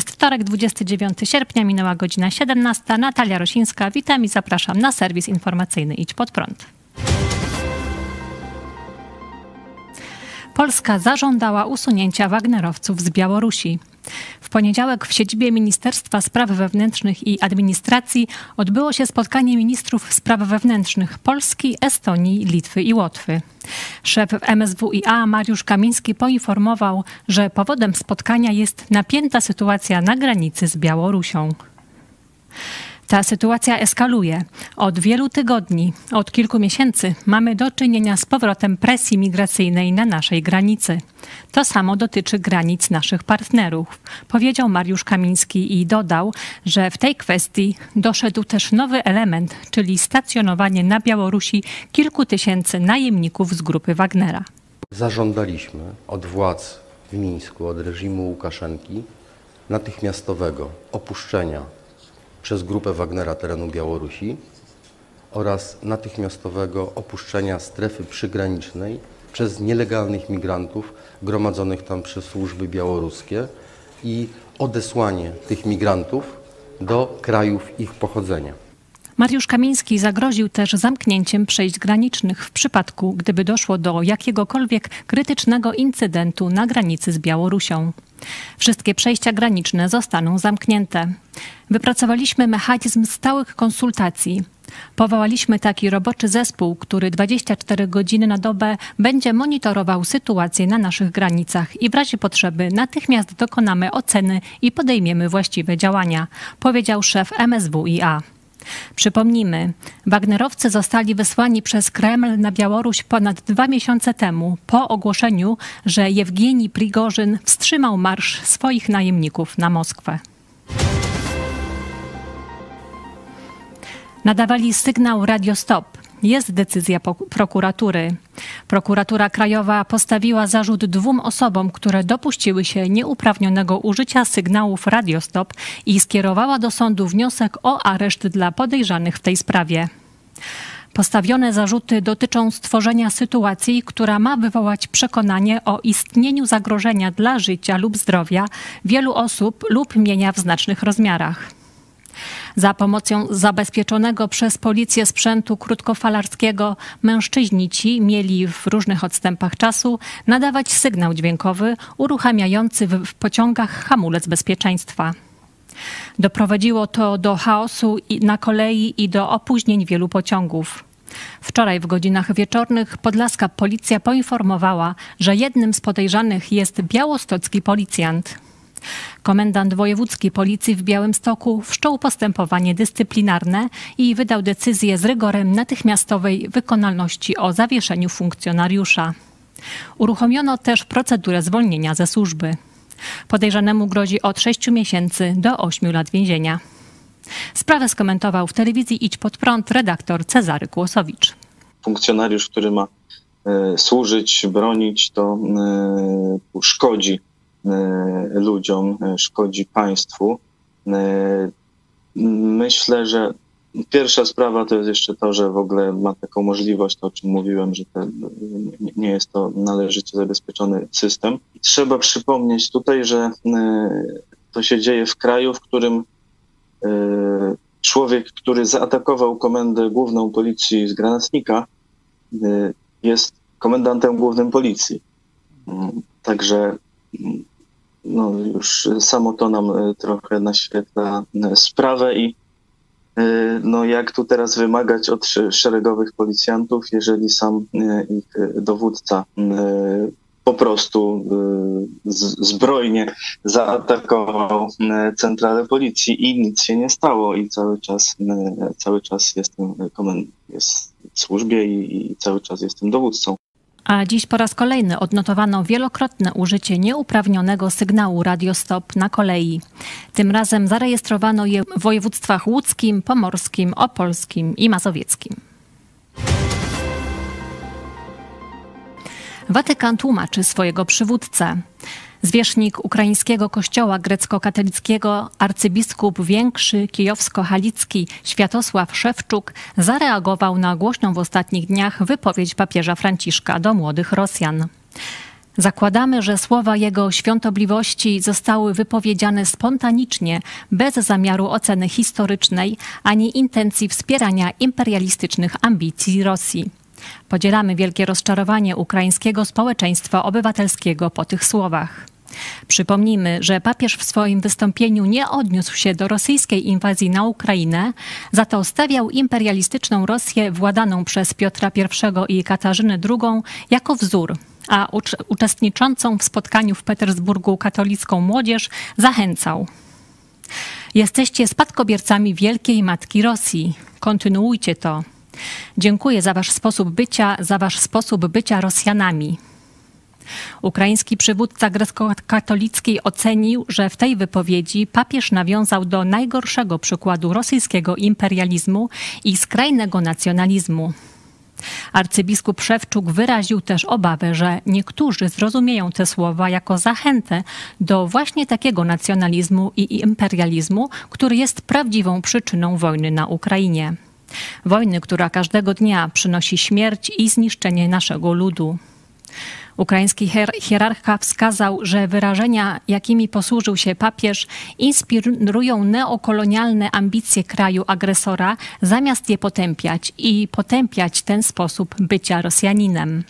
Wtorek, 29 sierpnia, minęła godzina 17. Natalia Rosińska, witam i zapraszam na serwis informacyjny Idź Pod Prąd. Polska zażądała usunięcia Wagnerowców z Białorusi. W poniedziałek w siedzibie Ministerstwa Spraw Wewnętrznych i Administracji odbyło się spotkanie ministrów spraw wewnętrznych Polski, Estonii, Litwy i Łotwy. Szef MSWiA Mariusz Kamiński poinformował, że powodem spotkania jest napięta sytuacja na granicy z Białorusią. Ta sytuacja eskaluje. Od wielu tygodni, od kilku miesięcy mamy do czynienia z powrotem presji migracyjnej na naszej granicy. To samo dotyczy granic naszych partnerów, powiedział Mariusz Kamiński i dodał, że w tej kwestii doszedł też nowy element, czyli stacjonowanie na Białorusi kilku tysięcy najemników z grupy Wagnera. Zażądaliśmy od władz w Mińsku, od reżimu Łukaszenki natychmiastowego opuszczenia przez grupę Wagnera terenu Białorusi oraz natychmiastowego opuszczenia strefy przygranicznej przez nielegalnych migrantów gromadzonych tam przez służby białoruskie i odesłanie tych migrantów do krajów ich pochodzenia. Mariusz Kamiński zagroził też zamknięciem przejść granicznych w przypadku, gdyby doszło do jakiegokolwiek krytycznego incydentu na granicy z Białorusią. Wszystkie przejścia graniczne zostaną zamknięte. Wypracowaliśmy mechanizm stałych konsultacji. Powołaliśmy taki roboczy zespół, który 24 godziny na dobę będzie monitorował sytuację na naszych granicach i w razie potrzeby natychmiast dokonamy oceny i podejmiemy właściwe działania, powiedział szef MSWiA. Przypomnijmy, Wagnerowcy zostali wysłani przez Kreml na Białoruś ponad dwa miesiące temu, po ogłoszeniu, że Jewgeni Prigorzyn wstrzymał marsz swoich najemników na Moskwę. Nadawali sygnał Radio Stop. Jest decyzja prokuratury. Prokuratura Krajowa postawiła zarzut dwóm osobom, które dopuściły się nieuprawnionego użycia sygnałów radiostop i skierowała do sądu wniosek o areszt dla podejrzanych w tej sprawie. Postawione zarzuty dotyczą stworzenia sytuacji, która ma wywołać przekonanie o istnieniu zagrożenia dla życia lub zdrowia wielu osób lub mienia w znacznych rozmiarach. Za pomocą zabezpieczonego przez policję sprzętu krótkofalarskiego mężczyźni ci mieli w różnych odstępach czasu nadawać sygnał dźwiękowy uruchamiający w pociągach hamulec bezpieczeństwa. Doprowadziło to do chaosu na kolei i do opóźnień wielu pociągów. Wczoraj w godzinach wieczornych podlaska policja poinformowała, że jednym z podejrzanych jest białostocki policjant. Komendant wojewódzki policji w Białymstoku wszczął postępowanie dyscyplinarne i wydał decyzję z rygorem natychmiastowej wykonalności o zawieszeniu funkcjonariusza. Uruchomiono też procedurę zwolnienia ze służby. Podejrzanemu grozi od 6 miesięcy do 8 lat więzienia. Sprawę skomentował w telewizji Idź Pod Prąd redaktor Cezary Kłosowicz. Funkcjonariusz, który ma y, służyć, bronić, to y, szkodzi E, ludziom, e, szkodzi państwu. E, myślę, że pierwsza sprawa to jest jeszcze to, że w ogóle ma taką możliwość, to o czym mówiłem, że te, nie jest to należycie zabezpieczony system. Trzeba przypomnieć tutaj, że to się dzieje w kraju, w którym człowiek, który zaatakował komendę główną policji z granatnika, jest komendantem głównym policji. Także no już samo to nam e, trochę naświetla e, sprawę i e, no jak tu teraz wymagać od szeregowych policjantów, jeżeli sam ich dowódca po prostu zbrojnie zaatakował centralę policji i nic się nie stało i cały czas, cały czas jestem komend- jest w służbie i, i cały czas jestem dowódcą. A dziś po raz kolejny odnotowano wielokrotne użycie nieuprawnionego sygnału radiostop na kolei. Tym razem zarejestrowano je w województwach łódzkim, pomorskim, opolskim i mazowieckim. Watykan tłumaczy swojego przywódcę. Zwierzchnik ukraińskiego kościoła grecko-katolickiego arcybiskup większy kijowsko-halicki Światosław Szewczuk zareagował na głośną w ostatnich dniach wypowiedź papieża Franciszka do młodych Rosjan. Zakładamy, że słowa Jego świątobliwości zostały wypowiedziane spontanicznie, bez zamiaru oceny historycznej ani intencji wspierania imperialistycznych ambicji Rosji. Podzielamy wielkie rozczarowanie ukraińskiego społeczeństwa obywatelskiego po tych słowach. Przypomnijmy, że papież w swoim wystąpieniu nie odniósł się do rosyjskiej inwazji na Ukrainę, za to stawiał imperialistyczną Rosję władaną przez Piotra I i Katarzynę II jako wzór, a uczestniczącą w spotkaniu w Petersburgu katolicką młodzież zachęcał. Jesteście spadkobiercami Wielkiej Matki Rosji. Kontynuujcie to. Dziękuję za wasz sposób bycia, za wasz sposób bycia Rosjanami. Ukraiński przywódca grecko-katolickiej ocenił, że w tej wypowiedzi papież nawiązał do najgorszego przykładu rosyjskiego imperializmu i skrajnego nacjonalizmu. Arcybiskup Szewczuk wyraził też obawę, że niektórzy zrozumieją te słowa jako zachętę do właśnie takiego nacjonalizmu i imperializmu, który jest prawdziwą przyczyną wojny na Ukrainie. Wojny, która każdego dnia przynosi śmierć i zniszczenie naszego ludu. Ukraiński hierarcha wskazał, że wyrażenia, jakimi posłużył się papież, inspirują neokolonialne ambicje kraju agresora, zamiast je potępiać i potępiać ten sposób bycia Rosjaninem.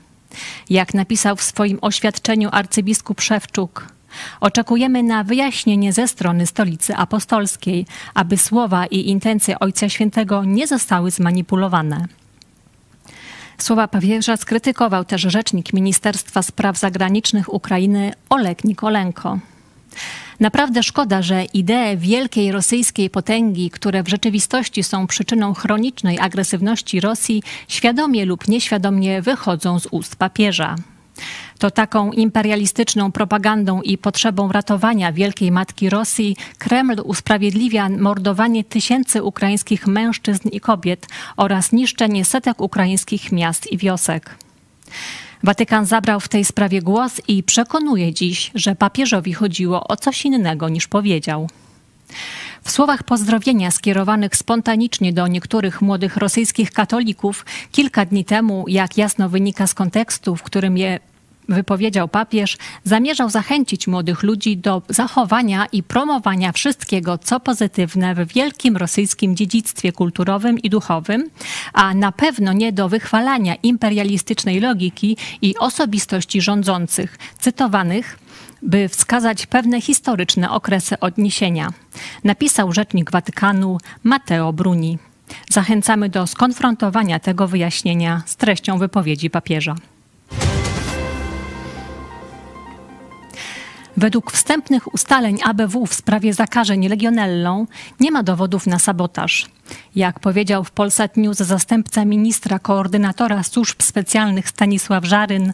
Jak napisał w swoim oświadczeniu arcybiskup Szewczuk, Oczekujemy na wyjaśnienie ze strony Stolicy Apostolskiej, aby słowa i intencje Ojca Świętego nie zostały zmanipulowane. Słowa papieża skrytykował też rzecznik Ministerstwa Spraw Zagranicznych Ukrainy Oleg Nikolenko. Naprawdę szkoda, że idee wielkiej rosyjskiej potęgi, które w rzeczywistości są przyczyną chronicznej agresywności Rosji, świadomie lub nieświadomie wychodzą z ust papieża. To taką imperialistyczną propagandą i potrzebą ratowania Wielkiej Matki Rosji Kreml usprawiedliwia mordowanie tysięcy ukraińskich mężczyzn i kobiet oraz niszczenie setek ukraińskich miast i wiosek. Watykan zabrał w tej sprawie głos i przekonuje dziś, że papieżowi chodziło o coś innego niż powiedział. W słowach pozdrowienia skierowanych spontanicznie do niektórych młodych rosyjskich katolików kilka dni temu, jak jasno wynika z kontekstu, w którym je wypowiedział papież, zamierzał zachęcić młodych ludzi do zachowania i promowania wszystkiego, co pozytywne w wielkim rosyjskim dziedzictwie kulturowym i duchowym, a na pewno nie do wychwalania imperialistycznej logiki i osobistości rządzących, cytowanych by wskazać pewne historyczne okresy odniesienia, napisał rzecznik Watykanu Matteo Bruni. Zachęcamy do skonfrontowania tego wyjaśnienia z treścią wypowiedzi papieża. Według wstępnych ustaleń ABW w sprawie zakażeń legionellą nie ma dowodów na sabotaż. Jak powiedział w Polsat News zastępca ministra koordynatora służb specjalnych Stanisław Żaryn,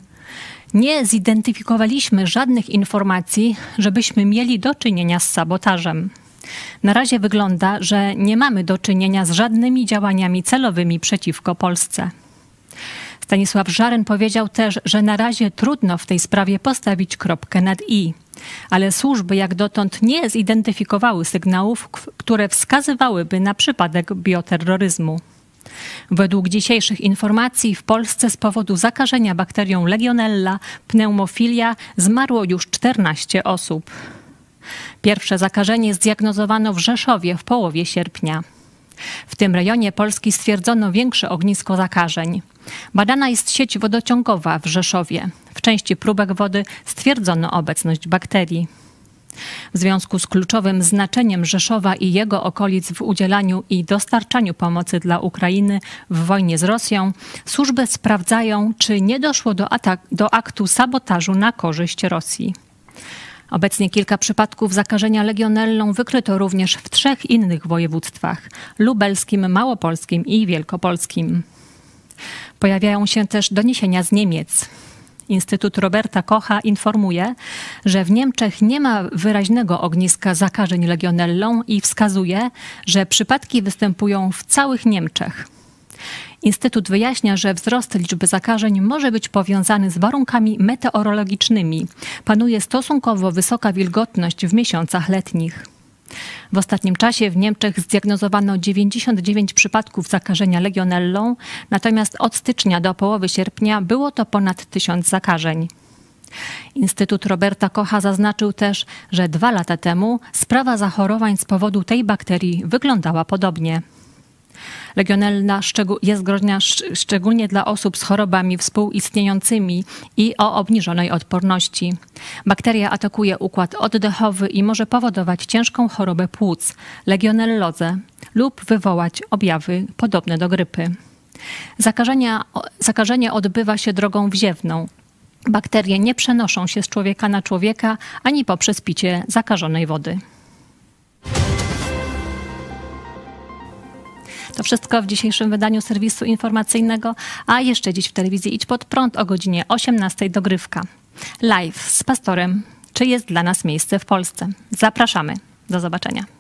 nie zidentyfikowaliśmy żadnych informacji, żebyśmy mieli do czynienia z sabotażem. Na razie wygląda, że nie mamy do czynienia z żadnymi działaniami celowymi przeciwko Polsce. Stanisław Żaren powiedział też, że na razie trudno w tej sprawie postawić kropkę nad i, ale służby jak dotąd nie zidentyfikowały sygnałów, które wskazywałyby na przypadek bioterroryzmu. Według dzisiejszych informacji w Polsce z powodu zakażenia bakterią Legionella pneumofilia zmarło już 14 osób. Pierwsze zakażenie zdiagnozowano w Rzeszowie w połowie sierpnia. W tym rejonie Polski stwierdzono większe ognisko zakażeń. Badana jest sieć wodociągowa w Rzeszowie. W części próbek wody stwierdzono obecność bakterii. W związku z kluczowym znaczeniem Rzeszowa i jego okolic w udzielaniu i dostarczaniu pomocy dla Ukrainy w wojnie z Rosją, służby sprawdzają, czy nie doszło do, atak, do aktu sabotażu na korzyść Rosji. Obecnie kilka przypadków zakażenia legionellą wykryto również w trzech innych województwach lubelskim, małopolskim i wielkopolskim. Pojawiają się też doniesienia z Niemiec. Instytut Roberta Kocha informuje, że w Niemczech nie ma wyraźnego ogniska zakażeń legionellą i wskazuje, że przypadki występują w całych Niemczech. Instytut wyjaśnia, że wzrost liczby zakażeń może być powiązany z warunkami meteorologicznymi. Panuje stosunkowo wysoka wilgotność w miesiącach letnich. W ostatnim czasie w Niemczech zdiagnozowano 99 przypadków zakażenia legionellą, natomiast od stycznia do połowy sierpnia było to ponad 1000 zakażeń. Instytut Roberta Kocha zaznaczył też, że dwa lata temu sprawa zachorowań z powodu tej bakterii wyglądała podobnie. Legionella jest groźna szczególnie dla osób z chorobami współistniejącymi i o obniżonej odporności. Bakteria atakuje układ oddechowy i może powodować ciężką chorobę płuc, legionellozę lub wywołać objawy podobne do grypy. zakażenie odbywa się drogą wziewną. Bakterie nie przenoszą się z człowieka na człowieka ani poprzez picie zakażonej wody. To wszystko w dzisiejszym wydaniu serwisu informacyjnego, a jeszcze dziś w telewizji Idź Pod Prąd o godzinie 18 dogrywka. Live z pastorem. Czy jest dla nas miejsce w Polsce? Zapraszamy. Do zobaczenia.